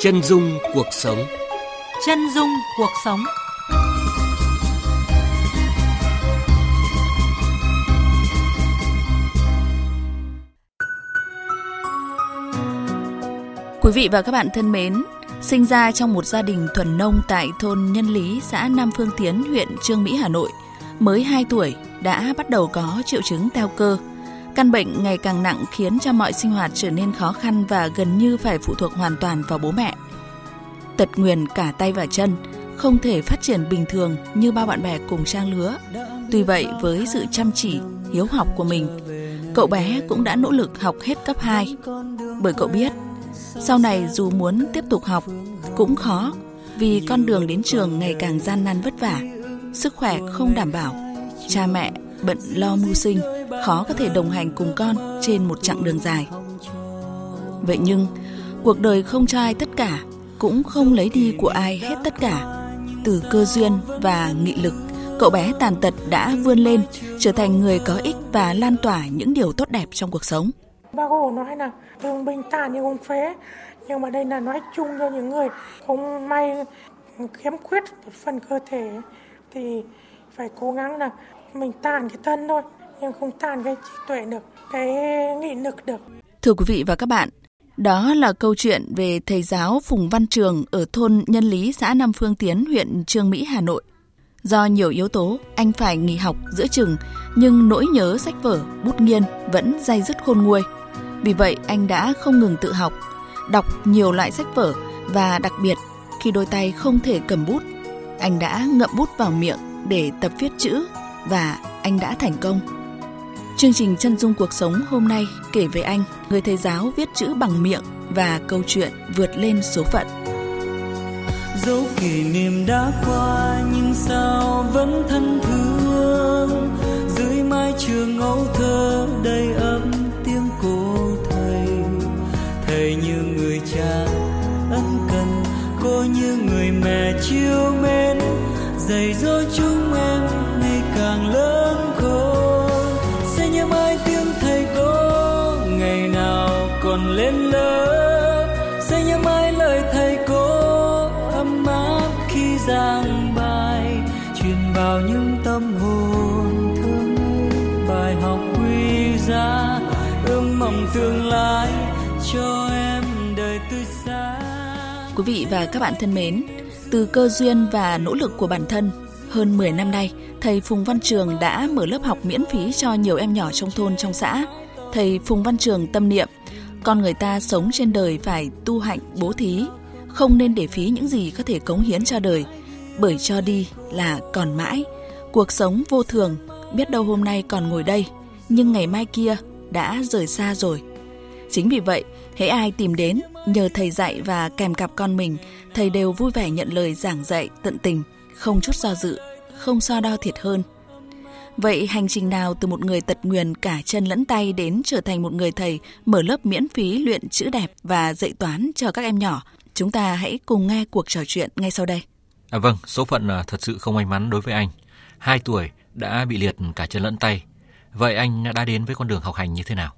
Chân dung cuộc sống. Chân dung cuộc sống. Quý vị và các bạn thân mến, sinh ra trong một gia đình thuần nông tại thôn Nhân Lý, xã Nam Phương Tiến, huyện Trương Mỹ, Hà Nội, mới 2 tuổi đã bắt đầu có triệu chứng teo cơ. Căn bệnh ngày càng nặng khiến cho mọi sinh hoạt trở nên khó khăn và gần như phải phụ thuộc hoàn toàn vào bố mẹ. Tật nguyền cả tay và chân, không thể phát triển bình thường như bao bạn bè cùng trang lứa. Tuy vậy, với sự chăm chỉ, hiếu học của mình, cậu bé cũng đã nỗ lực học hết cấp 2. Bởi cậu biết, sau này dù muốn tiếp tục học cũng khó vì con đường đến trường ngày càng gian nan vất vả, sức khỏe không đảm bảo, cha mẹ bận lo mưu sinh, khó có thể đồng hành cùng con trên một chặng đường dài. Vậy nhưng, cuộc đời không cho ai tất cả, cũng không lấy đi của ai hết tất cả. Từ cơ duyên và nghị lực, cậu bé tàn tật đã vươn lên, trở thành người có ích và lan tỏa những điều tốt đẹp trong cuộc sống. Bác Hồ nói là thương binh tàn như không phế, nhưng mà đây là nói chung cho những người không may khiếm khuyết một phần cơ thể thì phải cố gắng là mình tàn cái thân thôi nhưng không tàn cái trí tuệ được cái nghị lực được thưa quý vị và các bạn đó là câu chuyện về thầy giáo Phùng Văn Trường ở thôn Nhân Lý, xã Nam Phương Tiến, huyện Trương Mỹ, Hà Nội. Do nhiều yếu tố, anh phải nghỉ học giữa chừng, nhưng nỗi nhớ sách vở, bút nghiên vẫn dai dứt khôn nguôi. Vì vậy, anh đã không ngừng tự học, đọc nhiều loại sách vở và đặc biệt khi đôi tay không thể cầm bút, anh đã ngậm bút vào miệng để tập viết chữ và anh đã thành công. Chương trình Chân dung cuộc sống hôm nay kể về anh, người thầy giáo viết chữ bằng miệng và câu chuyện vượt lên số phận. Dẫu kỷ niệm đã qua nhưng sao vẫn thân thương dưới mái trường âu thơ đầy ấm tiếng cô thầy thầy như người cha ân cần cô như người mẹ chiều mến dạy dỗ chúng vị và các bạn thân mến từ cơ duyên và nỗ lực của bản thân, hơn 10 năm nay, thầy Phùng Văn Trường đã mở lớp học miễn phí cho nhiều em nhỏ trong thôn trong xã. Thầy Phùng Văn Trường tâm niệm, con người ta sống trên đời phải tu hạnh bố thí, không nên để phí những gì có thể cống hiến cho đời, bởi cho đi là còn mãi. Cuộc sống vô thường, biết đâu hôm nay còn ngồi đây, nhưng ngày mai kia đã rời xa rồi. Chính vì vậy, hễ ai tìm đến nhờ thầy dạy và kèm cặp con mình, thầy đều vui vẻ nhận lời giảng dạy tận tình, không chút do dự, không so đo thiệt hơn. Vậy hành trình nào từ một người tật nguyền cả chân lẫn tay đến trở thành một người thầy mở lớp miễn phí luyện chữ đẹp và dạy toán cho các em nhỏ? Chúng ta hãy cùng nghe cuộc trò chuyện ngay sau đây. À, vâng, số phận à, thật sự không may mắn đối với anh. Hai tuổi đã bị liệt cả chân lẫn tay. Vậy anh đã đến với con đường học hành như thế nào?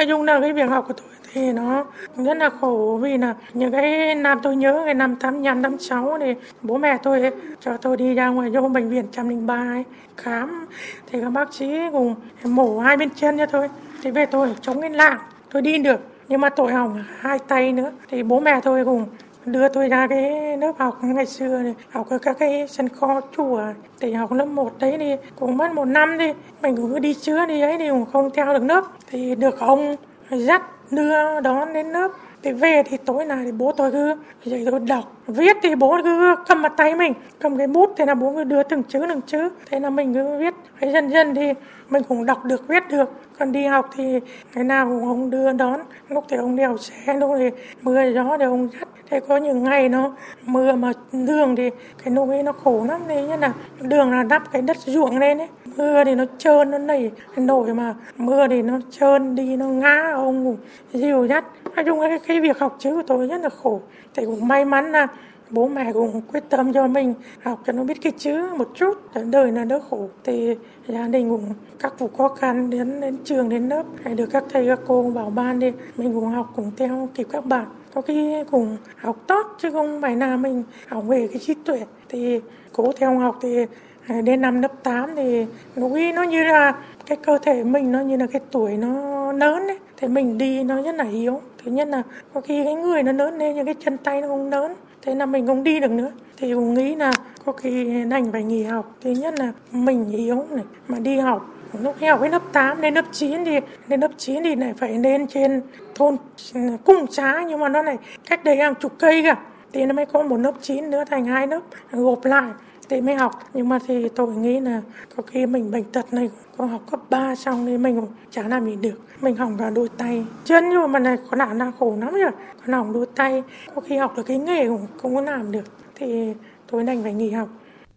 Nói chung là cái việc học của tôi thì nó rất là khổ vì là những cái năm tôi nhớ cái năm tám năm tám sáu thì bố mẹ tôi ấy, cho tôi đi ra ngoài vô bệnh viện trăm linh ba khám. Thì các bác sĩ cùng mổ hai bên chân cho tôi. Thì về tôi chống cái lạng tôi đi được. Nhưng mà tội hỏng hai tay nữa. Thì bố mẹ tôi cùng đưa tôi ra cái lớp học ngày xưa này, học ở các cái sân kho chùa thì học lớp 1 đấy thì cũng mất một năm đi, mình cũng cứ đi chữa đi ấy thì cũng không theo được lớp. Thì được ông dắt đưa đón đến lớp. Thì về thì tối nào thì bố tôi cứ dạy tôi đọc, viết thì bố cứ cầm mặt tay mình. Cầm cái bút, thế là bố cứ đưa từng chữ từng chữ. Thế là mình cứ viết. Thế dần dần thì mình cũng đọc được viết được. Còn đi học thì ngày nào cũng ông đưa đón. Lúc thì ông đèo xe lúc thì mưa gió thì ông dắt. Thế có những ngày nó mưa mà đường thì cái nông ấy nó khổ lắm. Đấy như là đường là đắp cái đất ruộng lên ấy. Mưa thì nó trơn nó nảy nổi mà mưa thì nó trơn đi nó ngã ông dìu dắt. Nói chung cái, cái việc học chữ của tôi rất là khổ. Thì cũng may mắn là bố mẹ cũng quyết tâm cho mình học cho nó biết cái chữ một chút để đời là đỡ khổ. Thì gia đình cũng khắc phục khó khăn, đến đến trường, đến lớp, hay được các thầy, các cô bảo ban đi. Mình cũng học cùng theo kịp các bạn. Có khi cũng học tốt, chứ không phải là mình học về cái trí tuệ. Thì cố theo học thì à, đến năm lớp 8 thì núi nó như là cái cơ thể mình, nó như là cái tuổi nó lớn ấy. Thì mình đi nó rất là yếu. Thứ nhất là có khi cái người nó lớn lên, nhưng cái chân tay nó không lớn thế là mình không đi được nữa. Thì cũng nghĩ là có khi đành phải nghỉ học. Thứ nhất là mình yếu này, mà đi học, lúc học cái lớp 8 đến lớp 9 thì, đến lớp 9 thì lại phải lên trên thôn ừ, cung xá nhưng mà nó này cách đây hàng chục cây cả thì nó mới có một lớp 9 nữa thành hai lớp gộp lại thì mới học. Nhưng mà thì tôi nghĩ là có khi mình bệnh tật này có học cấp 3 xong thì mình chả làm gì được. Mình hỏng cả đôi tay. Chân nhưng mà này có làm là khổ lắm rồi còn hỏng đôi tay. Có khi học được cái nghề cũng không có làm được. Thì tôi đành phải nghỉ học.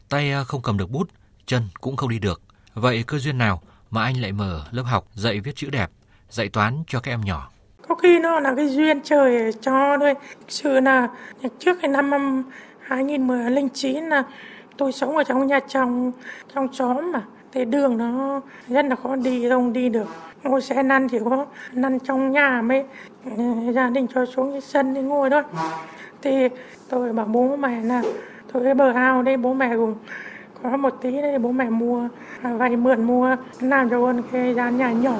Tay à, không cầm được bút chân cũng không đi được. Vậy cơ duyên nào mà anh lại mở lớp học dạy viết chữ đẹp dạy toán cho các em nhỏ? Có khi nó là cái duyên trời cho thôi. Sự là trước cái năm 2019 là tôi sống ở trong nhà trong trong xóm mà. Thì đường nó rất là khó đi không đi được. Ngồi xe năn chỉ có năn trong nhà mới ừ, gia đình cho xuống cái sân để ngồi thôi. Thì tôi bảo bố mẹ là, tôi cái bờ ao đây, bố mẹ cùng có một tí đấy, bố mẹ mua à, vay mượn mua, làm cho con cái gian nhà nhỏ.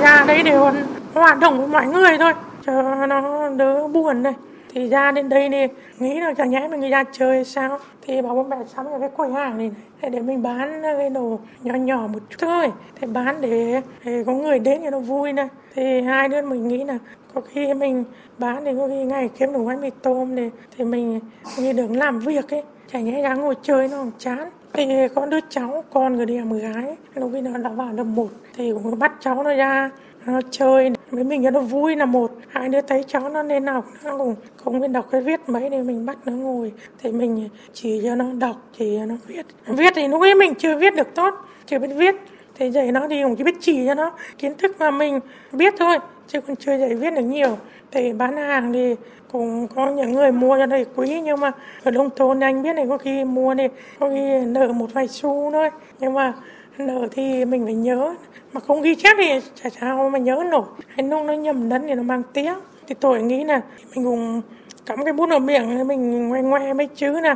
Nhà đấy để con hoạt động với mọi người thôi, cho nó đỡ buồn đây thì ra đến đây thì nghĩ là chẳng nhẽ mình ra chơi sao? Thì bảo bố mẹ sắm cái quầy hàng này, này để mình bán cái đồ nhỏ nhỏ một chút thôi. Thì bán để, để có người đến cho nó vui này. Thì hai đứa mình nghĩ là có khi mình bán thì có khi ngày kiếm được bánh mì tôm thì thì mình như được làm việc ấy. Chẳng nhẽ ra ngồi chơi nó chán. Thì có đứa cháu con người đi làm gái lúc khi nó đã vào lớp một thì cũng bắt cháu nó ra nó chơi với mình cho nó vui là một. Hai đứa thấy cháu nó nên học, nó cũng không biết đọc cái viết mấy thì mình bắt nó ngồi. Thì mình chỉ cho nó đọc, chỉ cho nó viết. Viết thì lúc ấy mình chưa viết được tốt, chưa biết viết. Thì dạy nó thì cũng chỉ biết chỉ cho nó kiến thức mà mình biết thôi, chứ còn chưa dạy viết được nhiều. Thì bán hàng thì cũng có những người mua cho đây quý, nhưng mà ở nông thôn anh biết này, có khi mua thì có khi nợ một vài xu thôi. Nhưng mà nợ thì mình phải nhớ. Mà không ghi chép thì chả sao mà nhớ nổi. Hay nông nó nhầm lẫn thì nó mang tiếng. Thì tôi nghĩ là mình cũng cắm cái bút ở miệng mình ngoe ngoe mấy chữ là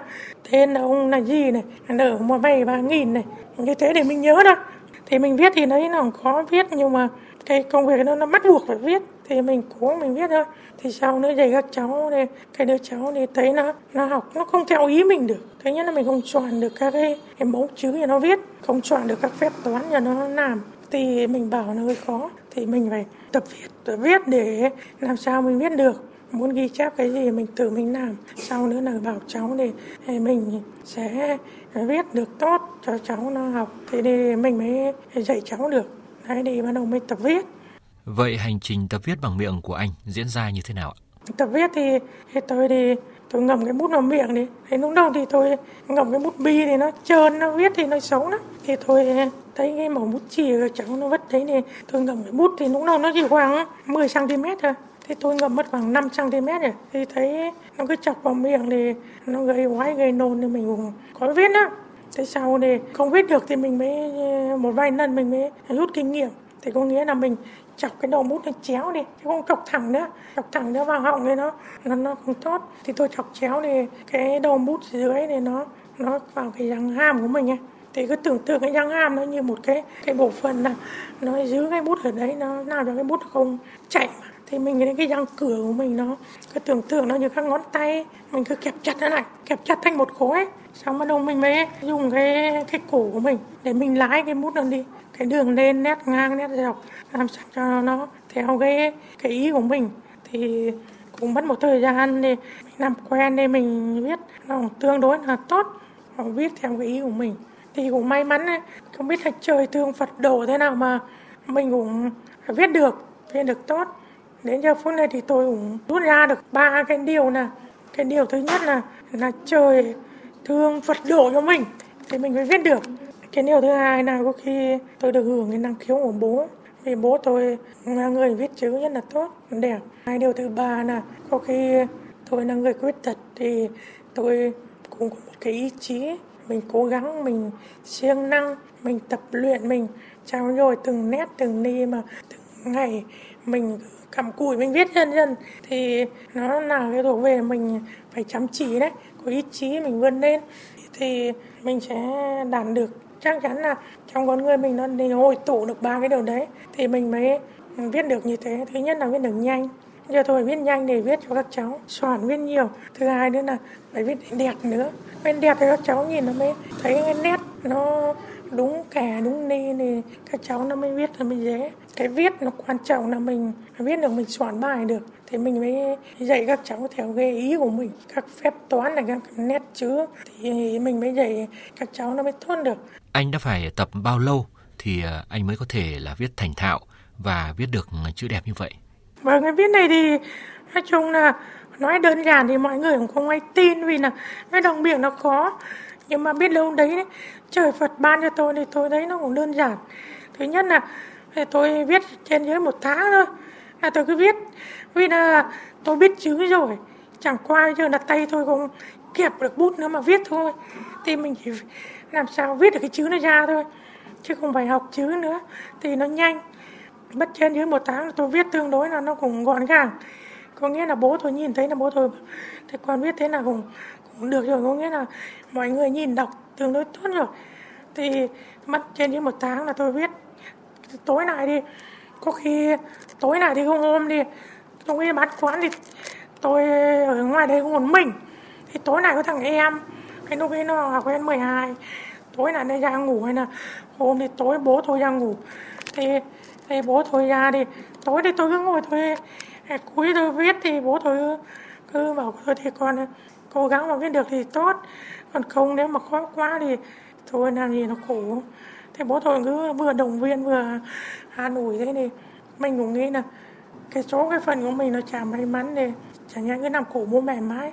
tên là ông là gì này nở mà vay ba nghìn này. Như thế để mình nhớ đó. Thì mình viết thì đấy nó khó viết, nhưng mà cái công việc nó nó bắt buộc phải viết thì mình cố mình viết thôi. Thì sau nữa dạy các cháu thì cái đứa cháu thì thấy nó nó học nó không theo ý mình được. Thứ nhất là mình không chọn được các cái, cái mẫu chữ cho nó viết không chọn được các phép toán cho nó làm. Thì mình bảo nó hơi khó thì mình phải tập viết tập viết để làm sao mình viết được. Muốn ghi chép cái gì mình tự mình làm. Sau nữa là bảo cháu để, để mình sẽ viết được tốt cho cháu nó học. Thì để mình mới dạy cháu được. Đấy thì bắt đầu mới tập viết. Vậy hành trình tập viết bằng miệng của anh diễn ra như thế nào ạ? Tập viết thì, thì tôi thì tôi ngậm cái bút vào miệng đi. Thế lúc đầu thì tôi ngậm cái bút bi thì nó trơn, nó viết thì nó xấu lắm. Thì tôi thấy cái màu bút chì của cháu nó vất thấy thì tôi ngậm cái bút thì lúc đầu nó chỉ khoảng 10 cm thôi. Thì tôi ngậm mất khoảng 5 cm rồi. Thì thấy nó cứ chọc vào miệng thì nó gây oái gây nôn thì mình cũng có viết đó. Thế sau thì không viết được thì mình mới một vài lần mình mới rút kinh nghiệm thì có nghĩa là mình chọc cái đầu bút nó chéo đi, chứ không chọc thẳng nữa. Chọc thẳng nữa vào họng này nó nó nó không tốt. Thì tôi chọc chéo thì cái đầu bút dưới này nó nó vào cái răng hàm của mình ấy. Thì cứ tưởng tượng cái răng hàm nó như một cái cái bộ phận là nó giữ cái bút ở đấy, nó làm cho cái bút không chạy mà. Thì mình cái cái răng cửa của mình nó, cứ tưởng tượng nó như các ngón tay mình cứ kẹp chặt nó lại, kẹp chặt thành một khối xong bắt đầu mình mới dùng cái cái cổ của mình để mình lái cái bút nó đi cái đường lên nét ngang nét dọc làm sao cho nó theo cái cái ý của mình thì cũng mất một thời gian để mình làm quen để mình viết nó tương đối là tốt và viết theo cái ý của mình. Thì cũng may mắn ấy, không biết là trời thương Phật đổ thế nào mà mình cũng viết được viết được tốt. Đến giờ phút này thì tôi cũng rút ra được ba cái điều là cái điều thứ nhất là là trời thương Phật đổ cho mình thì mình mới viết được cái điều thứ hai là có khi tôi được hưởng cái năng khiếu của bố. Vì bố tôi là người viết chữ rất là tốt, đẹp. Hai điều thứ ba là có khi tôi là người khuyết tật thì tôi cũng có một cái ý chí. Mình cố gắng, mình siêng năng, mình tập luyện, mình trao dồi từng nét, từng ni mà từng ngày mình cầm cùi mình viết dần dần. Thì nó là cái thuộc về mình phải chăm chỉ đấy, có ý chí mình vươn lên. Thì mình sẽ đạt được chắc chắn là trong con người mình nó để hội tụ được ba cái điều đấy thì mình mới viết được như thế. Thứ nhất là viết được nhanh. Giờ tôi viết nhanh để viết cho các cháu. Soạn viết nhiều. Thứ hai nữa là phải viết đẹp nữa. Viết đẹp thì các cháu nhìn nó mới thấy cái nét nó đúng kẻ, đúng ni thì các cháu nó mới viết là mới dễ. Cái viết nó quan trọng là mình viết được, mình soạn bài được. Thì mình mới dạy các cháu theo cái ý của mình. Các phép toán là các nét chữ thì mình mới dạy các cháu nó mới tốt được anh đã phải tập bao lâu thì ờ, anh mới có thể là viết thành thạo và viết được chữ đẹp như vậy? Vâng cái viết này thì nói chung là nói đơn giản thì mọi người cũng không ai tin vì là cái đồng miệng nó khó. Nhưng mà biết đâu đấy, trời Phật ban cho tôi thì tôi thấy nó cũng đơn giản. Thứ nhất là tôi viết trên dưới một tháng thôi. Là tôi cứ viết. Vì là tôi biết chữ rồi. Chẳng qua giờ là tay tôi không kẹp được bút nữa mà viết thôi. Thì mình chỉ làm sao viết được cái chữ nó ra thôi, chứ không phải học chữ nữa. Thì nó nhanh. Mất trên dưới một tháng tôi viết tương đối là nó cũng gọn gàng. Có nghĩa là bố tôi nhìn thấy là bố tôi thì con viết thế là cũng cũng được rồi, có nghĩa là mọi người nhìn đọc tương đối tốt rồi. Thì mất trên dưới một tháng là tôi viết, tối nay đi, có khi tối nay thì không hôm đi trong khi bán quán thì tôi ở ngoài đây có một mình, thì tối nay có thằng em cái lúc ấy nó học lên 12 tối là nó ra ngủ hay là hôm thì tối bố tôi ra ngủ. Thì, thì bố tôi ra thì tối thì tôi cứ ngồi tôi à, cuối tôi viết thì bố tôi cứ bảo tôi thì con cố gắng mà viết được thì tốt. Còn không nếu mà khó quá thì thôi làm gì nó khổ. Thì bố tôi cứ vừa động viên vừa an ủi thế thì mình cũng nghĩ là cái số cái phần của mình nó chả may mắn thì chẳng nhẽ cứ nằm khổ bố mẹ mãi.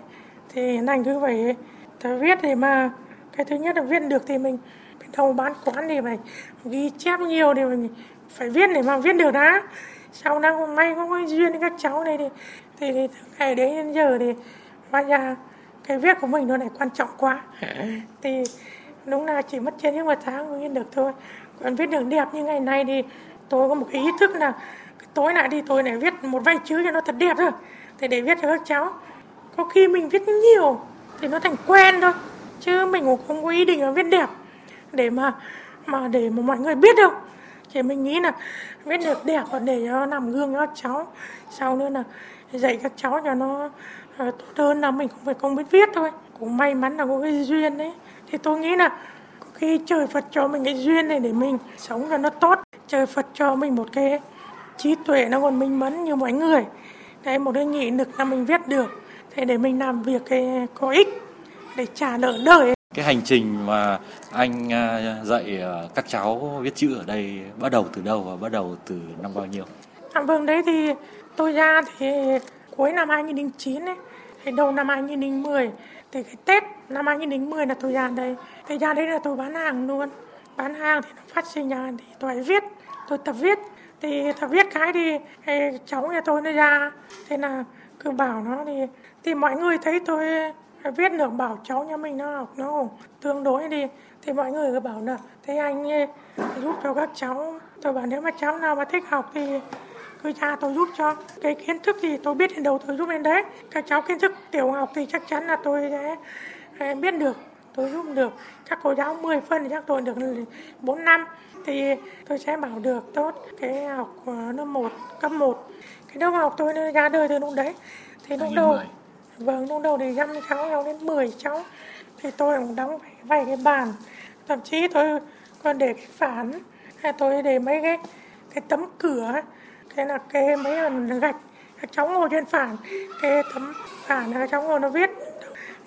Thì anh cứ phải tôi viết thì mà cái thứ nhất là viết được thì mình bên đầu bán quán thì phải ghi chép nhiều thì mình phải viết để mà viết được đã. Sau đó may có cái duyên với các cháu này thì thì, thì ngày đấy đến giờ thì hóa ra cái viết của mình nó lại quan trọng quá. Thì đúng là chỉ mất trên những một tháng mới viết được thôi. Còn viết được đẹp như ngày nay thì tôi có một cái ý thức là tối lại đi tôi lại viết một vài chữ cho nó thật đẹp thôi. Thì để viết cho các cháu có khi mình viết nhiều thì nó thành quen thôi. Chứ mình cũng không có ý định là viết đẹp. Để mà mà để mà mọi người biết đâu. Thì mình nghĩ là viết được đẹp và để cho nó làm gương cho các cháu. Sau nữa là dạy các cháu cho nó ờ, tốt hơn là mình cũng phải không biết viết thôi. Cũng may mắn là có cái duyên đấy. Thì tôi nghĩ là khi trời Phật cho mình cái duyên này để mình sống cho nó tốt. Trời Phật cho mình một cái trí tuệ nó còn minh mẫn như mọi người. Đấy, một cái nghị lực là mình viết được thế để mình làm việc cái có ích để trả nợ đời cái hành trình mà anh à, dạy à, các cháu viết chữ ở đây bắt đầu từ đâu và bắt đầu từ năm bao nhiêu? À, vâng đấy thì tôi ra thì cuối năm 2009 ấy, thì đầu năm 2010 thì cái Tết năm 2010 là tôi ra đây. Thì ra đây là tôi bán hàng luôn. Bán hàng thì nó phát sinh ra thì tôi viết, tôi tập viết. Thì tập viết cái thì, thì cháu nhà tôi nó ra. Thế là cứ bảo nó thì thì mọi người thấy tôi à, viết được bảo cháu nhà mình nó học nó tương đối đi. Thì mọi người cứ bảo là thế anh giúp cho các cháu. Tôi bảo nếu mà cháu nào mà thích học thì cứ cha tôi giúp cho. Cái kiến thức thì tôi biết đến đầu tôi giúp đến đấy. Các cháu kiến thức tiểu học thì chắc chắn là tôi sẽ à, biết được, tôi giúp được. Các cô giáo 10 phân thì chắc tôi được 4 năm. Thì tôi sẽ bảo được tốt cái học à, lớp 1 cấp 1 cái lớp học tôi ra đời từ lúc đấy? Thì lúc đầu vâng lúc đầu thì dăm cháu nhau đến 10 cháu. Thì tôi cũng đóng vài, vài cái bàn. Thậm chí tôi còn để cái phản. Hay tôi để mấy cái cái tấm cửa. Thế là kê mấy lần gạch các cháu ngồi trên phản. Kê tấm phản các cháu ngồi nó viết.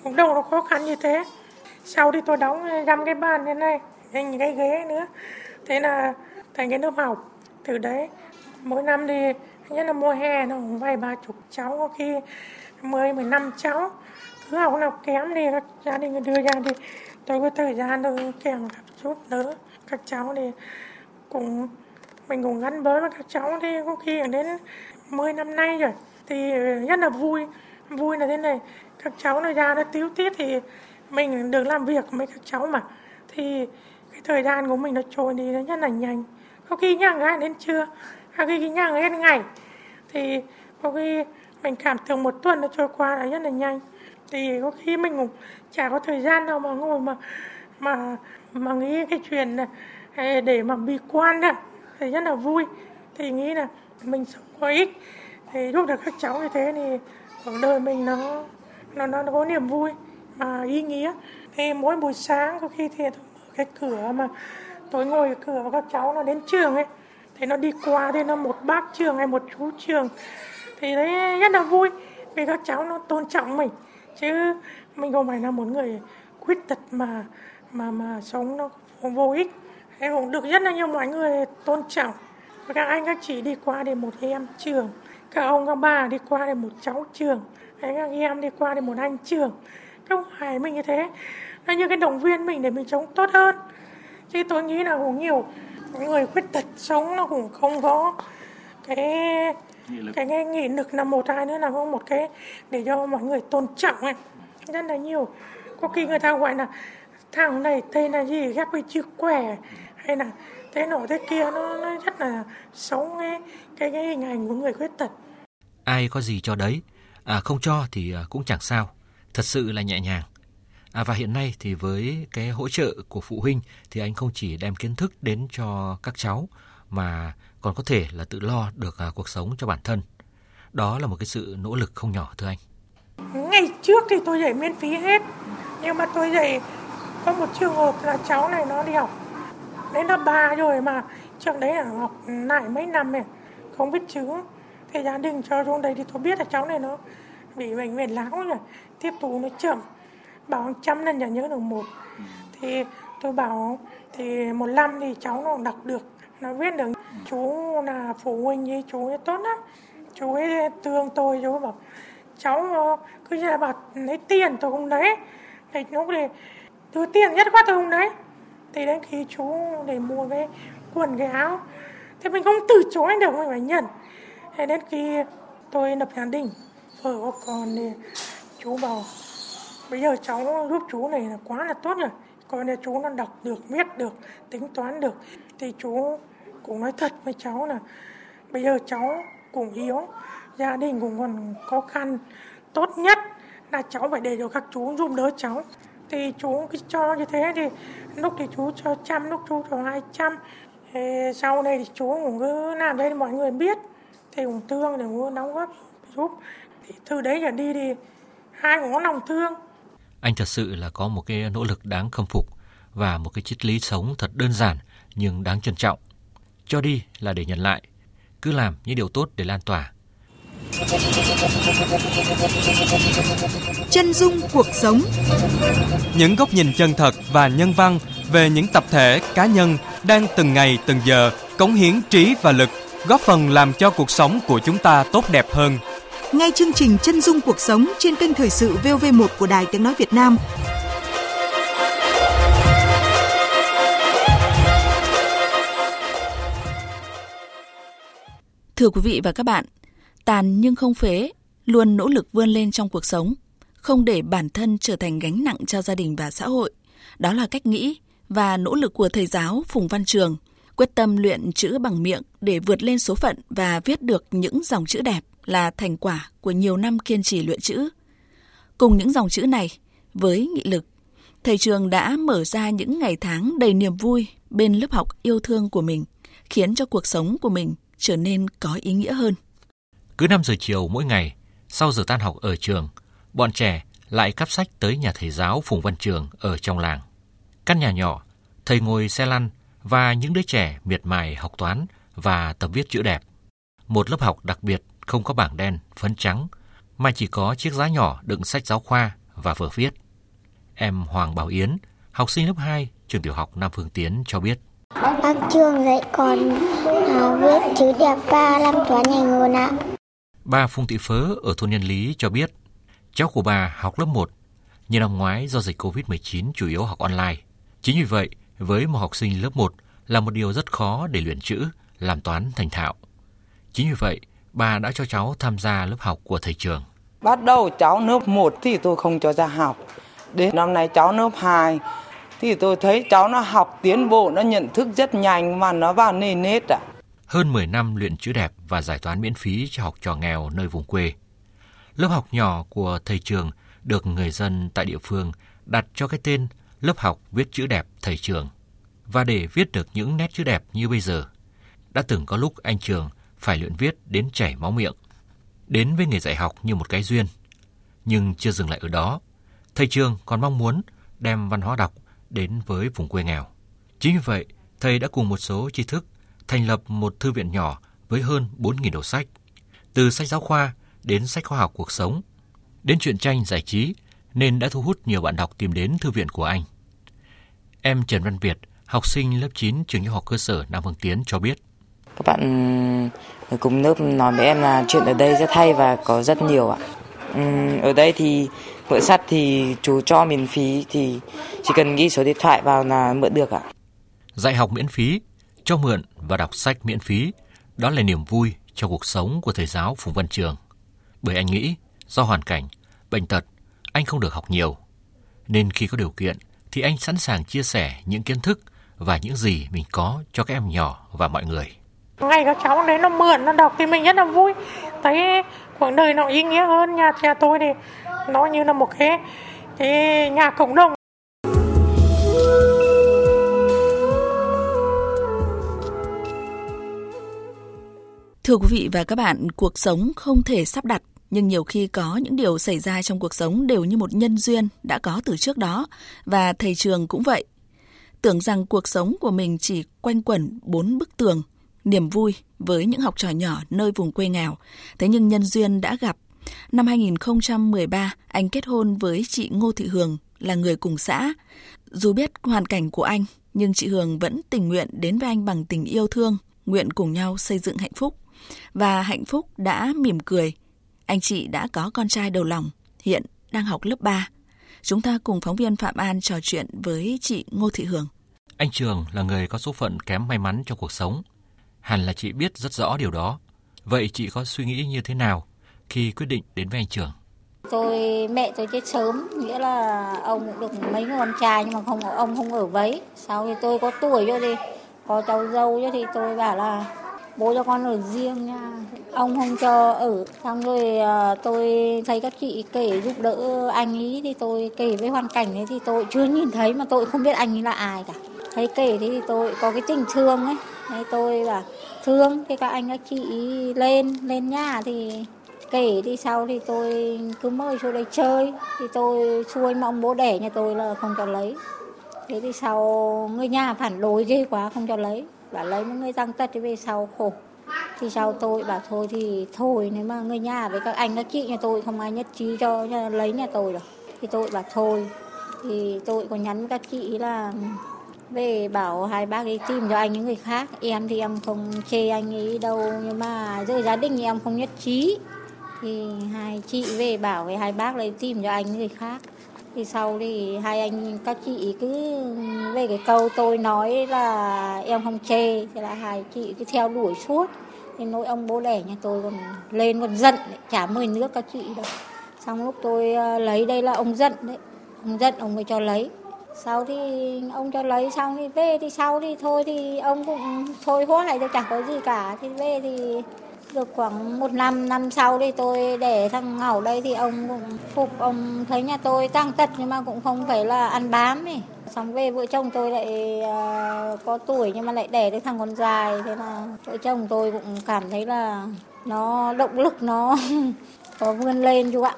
Lúc đầu nó khó khăn như thế. Sau thì tôi đóng dăm cái bàn thế này thành cái ghế nữa. Thế là thành cái lớp học. Từ đấy mỗi năm thì nhất là mùa hè nó cũng vài ba chục cháu, có khi mười mười năm cháu. Cứ học nào kém thì các gia đình đưa ra thì tôi có thời gian tôi kèm một chút nữa. Các cháu thì cũng, mình cũng gắn bó với các cháu thì có khi đến 10 năm nay rồi thì rất là vui. Vui là thế này, các cháu nó ra nó tiếu tiết thì mình được làm việc với các cháu mà. Thì cái thời gian của mình nó trôi đi nó rất là nhanh. Có khi nhà gái đến trưa khi khi nhang hết ngày thì có khi mình cảm tưởng một tuần nó trôi qua là rất là nhanh. Thì có khi mình cũng chả có thời gian đâu mà ngồi mà mà mà nghĩ cái chuyện này à, để mà bi quan đó thì rất là vui. Thì nghĩ là mình sống có ích. Thì giúp được các cháu như thế thì cuộc đời mình nó nó nó, nó có niềm vui mà ý nghĩa. Thì mỗi buổi sáng có khi thì tôi mở cái cửa mà tôi ngồi ở cửa và các cháu nó đến trường ấy thế nó đi qua thì nó một bác trường hay một chú trường. Thì đấy rất là vui vì các cháu nó tôn trọng mình. Chứ mình không phải là một người khuyết tật mà mà mà sống nó vô ích. Em cũng được rất là nhiều mọi người tôn trọng. Các anh, các chị đi qua để một em trường, các ông, các bà đi qua để một cháu trường các em đi qua để một anh trường. Không phải mình như thế. Nó như cái động viên mình để mình sống tốt hơn. Chứ tôi nghĩ là cũng nhiều người khuyết tật sống nó cũng không có cái cái cái nghị lực là một hai nữa là có một cái để cho mọi người tôn trọng ấy. Rất là nhiều. Có khi người ta gọi là thằng này tên là gì ghép với chữ què hay là thế nọ thế kia nó, nó rất là xấu cái, cái cái hình ảnh của người khuyết tật. Ai có gì cho đấy? À, không cho thì à, cũng chẳng sao. Thật sự là nhẹ nhàng À, và hiện nay thì với cái hỗ trợ của phụ huynh thì anh không chỉ đem kiến thức đến cho các cháu mà còn có thể là tự lo được à, cuộc sống cho bản thân. Đó là một cái sự nỗ lực không nhỏ thưa anh. Ngày trước thì tôi dạy miễn phí hết, nhưng mà tôi dạy có một trường hợp là cháu này nó đi học đến lớp ba rồi mà trước đấy là học lại mấy năm này không biết chữ thì gia đình cho xuống đây thì tôi biết là cháu này nó bị bệnh về lão rồi tiếp tục nó chậm bảo trăm lần chả nhớ được một. Thì tôi bảo, thì một năm thì cháu nó đọc được, nó viết được. Chú là phụ huynh với chú ấy tốt lắm. Chú ấy thương tôi, chú bảo, cháu ờ, cứ như là bảo, lấy tiền tôi không lấy. Thì lúc thì đưa tiền nhất quá tôi không lấy. Thì đến khi chú để mua cái quần, cái áo, thì mình không từ chối được, mình phải nhận. Thế đến khi tôi lập gia đình, vợ có con thì chú bảo bây giờ cháu giúp chú này là quá là tốt rồi. Coi như chú nó đọc được, viết được, tính toán được. Thì chú cũng nói thật với cháu là bây giờ cháu cũng yếu, gia đình cũng còn khó khăn. Tốt nhất là cháu phải để cho các chú giúp đỡ cháu. Thì chú cứ cho như thế thì lúc thì chú cho trăm, lúc chú cho hai trăm. Sau này thì chú cũng cứ làm đây mọi người biết. Thì cũng thương để cũng đóng góp giúp. Thì từ đấy trở đi thì hai cũng có lòng thương anh thật sự là có một cái nỗ lực đáng khâm phục và một cái triết lý sống thật đơn giản nhưng đáng trân trọng. Cho đi là để nhận lại, cứ làm những điều tốt để lan tỏa. Chân dung cuộc sống Những góc nhìn chân thật và nhân văn về những tập thể, cá nhân đang từng ngày từng giờ cống hiến trí và lực, góp phần làm cho cuộc sống của chúng ta tốt đẹp hơn – nghe chương trình Chân dung cuộc sống trên kênh Thời sự VOV1 của Đài Tiếng Nói Việt Nam. Thưa quý vị và các bạn, tàn nhưng không phế, luôn nỗ lực vươn lên trong cuộc sống, không để bản thân trở thành gánh nặng cho gia đình và xã hội. Đó là cách nghĩ và nỗ lực của thầy giáo Phùng Văn Trường, quyết tâm luyện chữ bằng miệng để vượt lên số phận và viết được những dòng chữ đẹp là thành quả của nhiều năm kiên trì luyện chữ. Cùng những dòng chữ này, với nghị lực, thầy trường đã mở ra những ngày tháng đầy niềm vui bên lớp học yêu thương của mình, khiến cho cuộc sống của mình trở nên có ý nghĩa hơn. Cứ 5 giờ chiều mỗi ngày, sau giờ tan học ở trường, bọn trẻ lại cắp sách tới nhà thầy giáo Phùng Văn Trường ở trong làng. Căn nhà nhỏ, thầy ngồi xe lăn và những đứa trẻ miệt mài học toán và tập viết chữ đẹp. Một lớp học đặc biệt không có bảng đen, phấn trắng, mà chỉ có chiếc giá nhỏ đựng sách giáo khoa và vở viết. Em Hoàng Bảo Yến, học sinh lớp 2, trường tiểu học Nam Phương Tiến cho biết. Bác trường dạy con à, viết chữ đẹp và làm toán nhanh hơn ạ. Bà Phùng Thị Phớ ở thôn Nhân Lý cho biết, cháu của bà học lớp 1, nhưng năm ngoái do dịch Covid-19 chủ yếu học online. Chính vì vậy, với một học sinh lớp 1 là một điều rất khó để luyện chữ, làm toán thành thạo. Chính vì vậy, bà đã cho cháu tham gia lớp học của thầy trường. Bắt đầu cháu lớp 1 thì tôi không cho ra học. Đến năm nay cháu lớp 2 thì tôi thấy cháu nó học tiến bộ, nó nhận thức rất nhanh mà nó vào nề nết à. Hơn 10 năm luyện chữ đẹp và giải toán miễn phí cho học trò nghèo nơi vùng quê. Lớp học nhỏ của thầy trường được người dân tại địa phương đặt cho cái tên lớp học viết chữ đẹp thầy trường. Và để viết được những nét chữ đẹp như bây giờ, đã từng có lúc anh Trường phải luyện viết đến chảy máu miệng. Đến với nghề dạy học như một cái duyên. Nhưng chưa dừng lại ở đó, thầy Trường còn mong muốn đem văn hóa đọc đến với vùng quê nghèo. Chính vì vậy, thầy đã cùng một số tri thức thành lập một thư viện nhỏ với hơn 4.000 đầu sách. Từ sách giáo khoa đến sách khoa học cuộc sống, đến truyện tranh giải trí nên đã thu hút nhiều bạn đọc tìm đến thư viện của anh. Em Trần Văn Việt, học sinh lớp 9 trường trung học cơ sở Nam Hưng Tiến cho biết. Các bạn người cùng lớp nói với em là chuyện ở đây rất hay và có rất nhiều ạ. Ừ, ở đây thì mượn sắt thì chú cho miễn phí thì chỉ cần ghi số điện thoại vào là mượn được ạ. Dạy học miễn phí, cho mượn và đọc sách miễn phí, đó là niềm vui cho cuộc sống của thầy giáo Phùng Văn Trường. Bởi anh nghĩ, do hoàn cảnh, bệnh tật, anh không được học nhiều. Nên khi có điều kiện thì anh sẵn sàng chia sẻ những kiến thức và những gì mình có cho các em nhỏ và mọi người. Ngày các cháu đấy nó mượn, nó đọc thì mình rất là vui. Thấy cuộc đời nó ý nghĩa hơn nhà nhà tôi thì nó như là một cái, cái nhà cộng đồng. Thưa quý vị và các bạn, cuộc sống không thể sắp đặt nhưng nhiều khi có những điều xảy ra trong cuộc sống đều như một nhân duyên đã có từ trước đó và thầy trường cũng vậy. Tưởng rằng cuộc sống của mình chỉ quanh quẩn bốn bức tường, niềm vui với những học trò nhỏ nơi vùng quê nghèo. Thế nhưng nhân duyên đã gặp. Năm 2013, anh kết hôn với chị Ngô Thị Hường là người cùng xã. Dù biết hoàn cảnh của anh, nhưng chị Hường vẫn tình nguyện đến với anh bằng tình yêu thương, nguyện cùng nhau xây dựng hạnh phúc. Và hạnh phúc đã mỉm cười anh chị đã có con trai đầu lòng, hiện đang học lớp 3. Chúng ta cùng phóng viên Phạm An trò chuyện với chị Ngô Thị Hường. Anh Trường là người có số phận kém may mắn trong cuộc sống. Hẳn là chị biết rất rõ điều đó. Vậy chị có suy nghĩ như thế nào khi quyết định đến với anh Trường? Tôi mẹ tôi chết sớm, nghĩa là ông cũng được mấy người con trai nhưng mà không ông không ở với. Sau thì tôi có tuổi rồi đi có cháu dâu thì tôi bảo là bố cho con ở riêng nha ông không cho ở xong rồi ờ, tôi thấy các chị kể giúp đỡ anh ấy thì tôi kể với hoàn cảnh ấy thì tôi chưa nhìn thấy mà tôi không biết anh ấy là ai cả thấy kể thì tôi có cái tình thương ấy. Thấy tôi là thương thì các anh các chị lên lên nhà thì kể đi sau thì tôi cứ mời xuống đây chơi. Thì tôi xuôi mong bố đẻ nhà tôi là không cho lấy. Thế thì sau người nhà phản đối ghê quá không cho lấy. Bảo lấy một người tăng tật thì về sau khổ. Thì sau tôi bảo thôi thì thôi nếu mà người nhà với các anh các chị nhà tôi không ai nhất trí cho nhà, lấy nhà tôi được. Thì tôi bảo thôi. Thì tôi có nhắn các chị là về bảo hai bác ấy tìm cho anh những người khác. Em thì em không chê anh ấy đâu, nhưng mà giữa gia đình thì em không nhất trí. Thì hai chị về bảo với hai bác lấy tìm cho anh những người khác. Thì sau thì hai anh, các chị cứ về cái câu tôi nói là em không chê. Thì là hai chị cứ theo đuổi suốt. Thì nỗi ông bố đẻ nhà tôi còn lên còn giận chả mười nước các chị đâu. Xong lúc tôi ờ, lấy đây là ông giận đấy. Ông giận ông mới cho lấy sau thì ông cho lấy xong thì về thì sau thì thôi thì ông cũng thôi hốt lại thì chẳng có gì cả. Thì về thì được khoảng một năm năm sau thì tôi để thằng ngầu đây thì ông cũng phục. Ông thấy nhà tôi tăng tật nhưng mà cũng không phải là ăn bám ấy. Xong về vợ chồng tôi lại uh, có tuổi nhưng mà lại đẻ được thằng con dài. Thế là vợ chồng tôi cũng cảm thấy là nó động lực nó có vươn lên chú ạ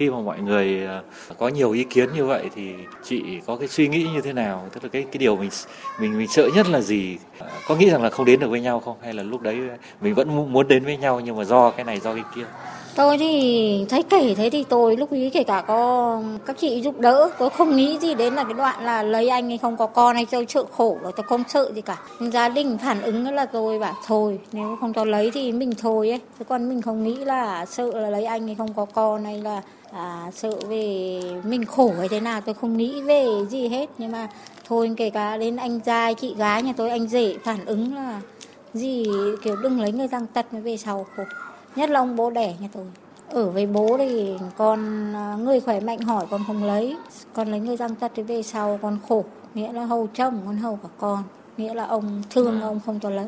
khi mà mọi người ờ, có nhiều ý kiến như vậy thì chị có cái suy nghĩ như thế nào? Tức là cái cái điều mình mình mình sợ nhất là gì? Ờ, có nghĩ rằng là không đến được với nhau không? Hay là lúc đấy ờ, mình vẫn muốn đến với nhau nhưng mà do cái này, do cái kia? Tôi thì thấy kể thế thì tôi lúc ý kể cả có các chị giúp đỡ, tôi không nghĩ gì đến là cái đoạn là lấy anh hay không có con hay tôi sợ khổ rồi tôi không sợ gì cả. Gia đình phản ứng là tôi bảo, thôi, nếu không cho lấy thì mình thôi ấy. Chứ còn mình không nghĩ là sợ là lấy anh hay không có con hay là à, sợ về mình khổ hay thế nào tôi không nghĩ về gì hết. Nhưng mà thôi kể cả đến anh trai chị gái nhà tôi anh rể phản ứng là gì kiểu đừng lấy người tăng tật mới về sau khổ. Nhất là ông bố đẻ nhà tôi. Ở với bố thì con à, người khỏe mạnh hỏi con không lấy. Con lấy người răng tật thì về sau con khổ. Nghĩa là hầu chồng con hầu cả con nghĩa là ông thương ông không cho lấy.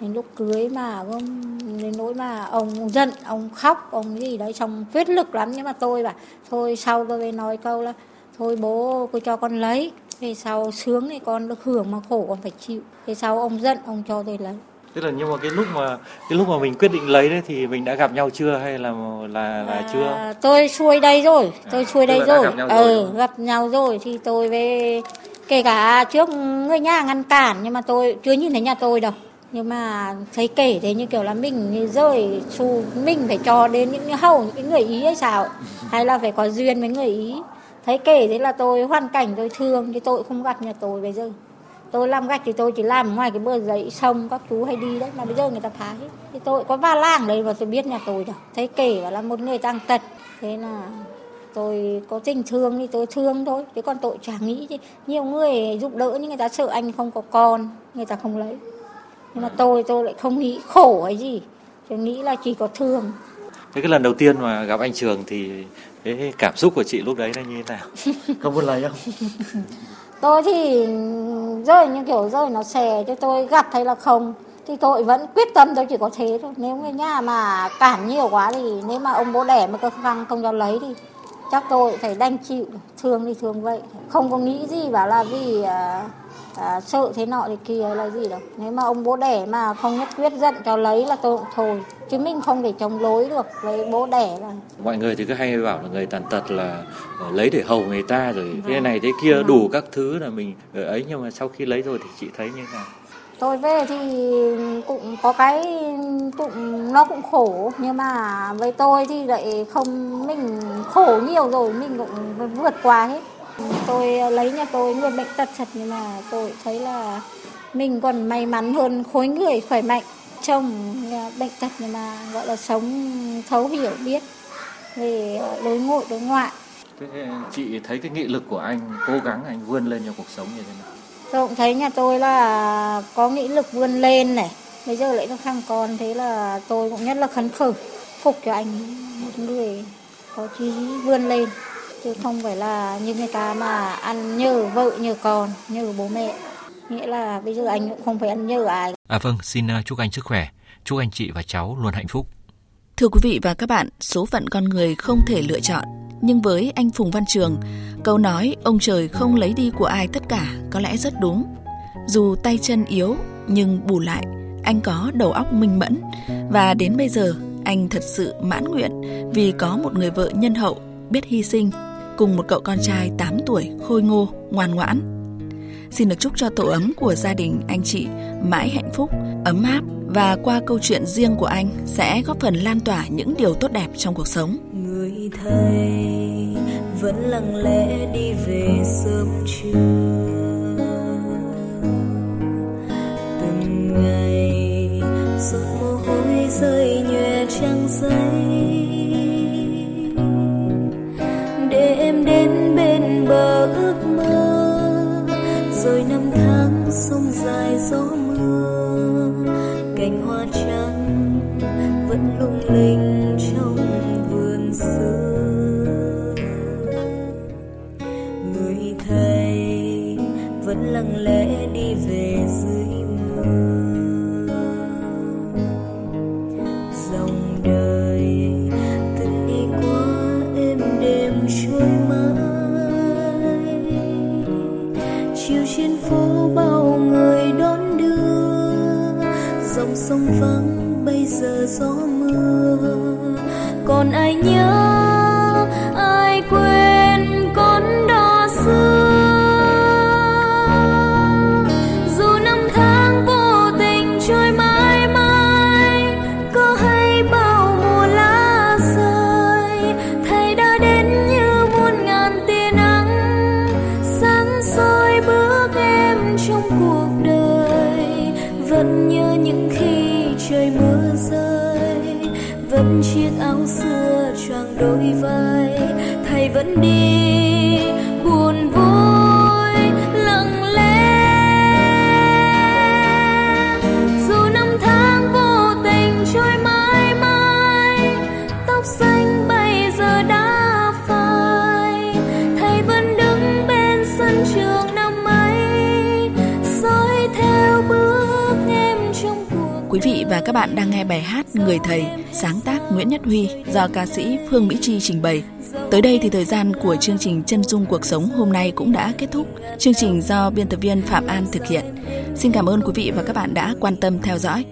Đến lúc cưới mà ông đến nỗi mà ông giận ông khóc ông gì đấy trong quyết lực lắm. Nhưng mà tôi bảo thôi sau tôi mới nói câu là thôi bố cứ cho con lấy. Về sau sướng thì con được hưởng mà khổ con phải chịu. Về sau ông giận ông cho tôi lấy. Tức là nhưng mà cái lúc mà cái lúc mà mình quyết định lấy đấy thì mình đã gặp nhau chưa? Hay là là là chưa? à, tôi xuôi đây rồi tôi xuôi đây rồi. ờ ừ, gặp nhau rồi thì tôi với kể cả trước người nhà ngăn cản, nhưng mà tôi chưa nhìn thấy nhà tôi đâu. Nhưng mà thấy kể thế như kiểu là mình như rơi xu, mình phải cho đến những hầu, những cái người ý hay sao. Hay là phải có duyên với người ý. Thấy kể thế là tôi, hoàn cảnh tôi thương thì tôi không gặp nhà tôi bây giờ. Tôi làm gạch thì tôi chỉ làm ngoài cái bờ giấy sông các chú hay đi đấy, mà bây giờ người ta phá hết. Thì tôi có ba làng đấy mà tôi biết nhà tôi đâu. Thấy kể là một người tăng tật, thế là tôi có tình thương thì tôi thương thôi. Chứ còn tôi chả nghĩ chứ. Nhiều người giúp đỡ nhưng người ta sợ anh không có con người ta không lấy. Nhưng mà tôi tôi lại không nghĩ khổ hay gì. Tôi nghĩ là chỉ có thương. Thế cái lần đầu tiên mà gặp anh trường thì cái cảm xúc của chị lúc đấy là như thế nào? Không muốn lấy không? Tôi thì rơi như kiểu rơi nó xè cho tôi gặp thấy là không. Thì tôi vẫn quyết tâm tôi chỉ có thế thôi. Nếu người nhà mà cản nhiều quá thì nếu mà ông bố đẻ mà cơ khăn không cho lấy thì chắc tôi phải đành chịu thương thì thương vậy. Không có nghĩ gì bảo là vì à, à, sợ thế nọ thì kia là gì đâu. Nếu mà ông bố đẻ mà không nhất quyết giận cho lấy là tôi cũng thôi. Chứ mình không thể chống lối được với bố đẻ là mọi người thì cứ hay bảo là người tàn tật là ờ, lấy để hầu người ta rồi thế này thế kia đủ các thứ là mình ấy. Nhưng mà sau khi lấy rồi thì chị thấy như thế nào tôi về thì cũng có cái cũng, nó cũng khổ, nhưng mà với tôi thì lại không, mình khổ nhiều rồi, mình cũng vượt qua hết. Tôi lấy nhà tôi người bệnh tật thật, nhưng mà tôi thấy là mình còn may mắn hơn khối người khỏe mạnh chồng bệnh tật, nhưng mà, gọi là, sống thấu hiểu biết về đối nội đối ngoại. Thế, chị thấy cái nghị lực của anh, cố gắng anh vươn lên trong cuộc sống như thế nào? Tôi cũng thấy nhà tôi là có nghị lực vươn lên này. Bây giờ lại nó thằng con thế là tôi cũng nhất là khấn khởi. Phục cho anh một người có chí vươn lên. Chứ không phải là như người ta mà ăn nhờ vợ nhờ con nhờ bố mẹ. Nghĩa là bây giờ anh cũng không phải ăn nhờ ai. À vâng xin à, chúc anh sức khỏe. Chúc anh chị và cháu luôn hạnh phúc. Thưa quý vị và các bạn số phận con người không thể lựa chọn nhưng với anh Phùng Văn Trường, câu nói ông trời không lấy đi của ai tất cả có lẽ rất đúng. Dù tay chân yếu nhưng bù lại anh có đầu óc minh mẫn và đến bây giờ anh thật sự mãn nguyện vì có một người vợ nhân hậu biết hy sinh cùng một cậu con trai 8 tuổi khôi ngô, ngoan ngoãn. Xin được chúc cho tổ ấm của gia đình anh chị mãi hạnh phúc, ấm áp và qua câu chuyện riêng của anh sẽ góp phần lan tỏa những điều tốt đẹp trong cuộc sống. Người thầy vẫn lặng lẽ đi về sớm trưa. Từng ngày, giọt mồ hôi rơi nhòe trang giấy để em đến bên bờ ước mơ, rồi năm tháng sông dài dối đôi vai, thầy vẫn đi. Buồn vui, lặng lẽ. Dù năm tháng vô tình trôi mãi mãi, tóc xanh bây giờ đã phai. Thầy vẫn đứng bên sân trường quý vị và các bạn đang nghe bài hát người thầy, sáng tác. Nguyễn Nhất Huy do ca sĩ Phương Mỹ Chi trình bày. Tới đây thì thời gian của chương trình Chân dung cuộc sống hôm nay cũng đã kết thúc. Chương trình do biên tập viên Phạm An thực hiện. Xin cảm ơn quý vị và các bạn đã quan tâm theo dõi.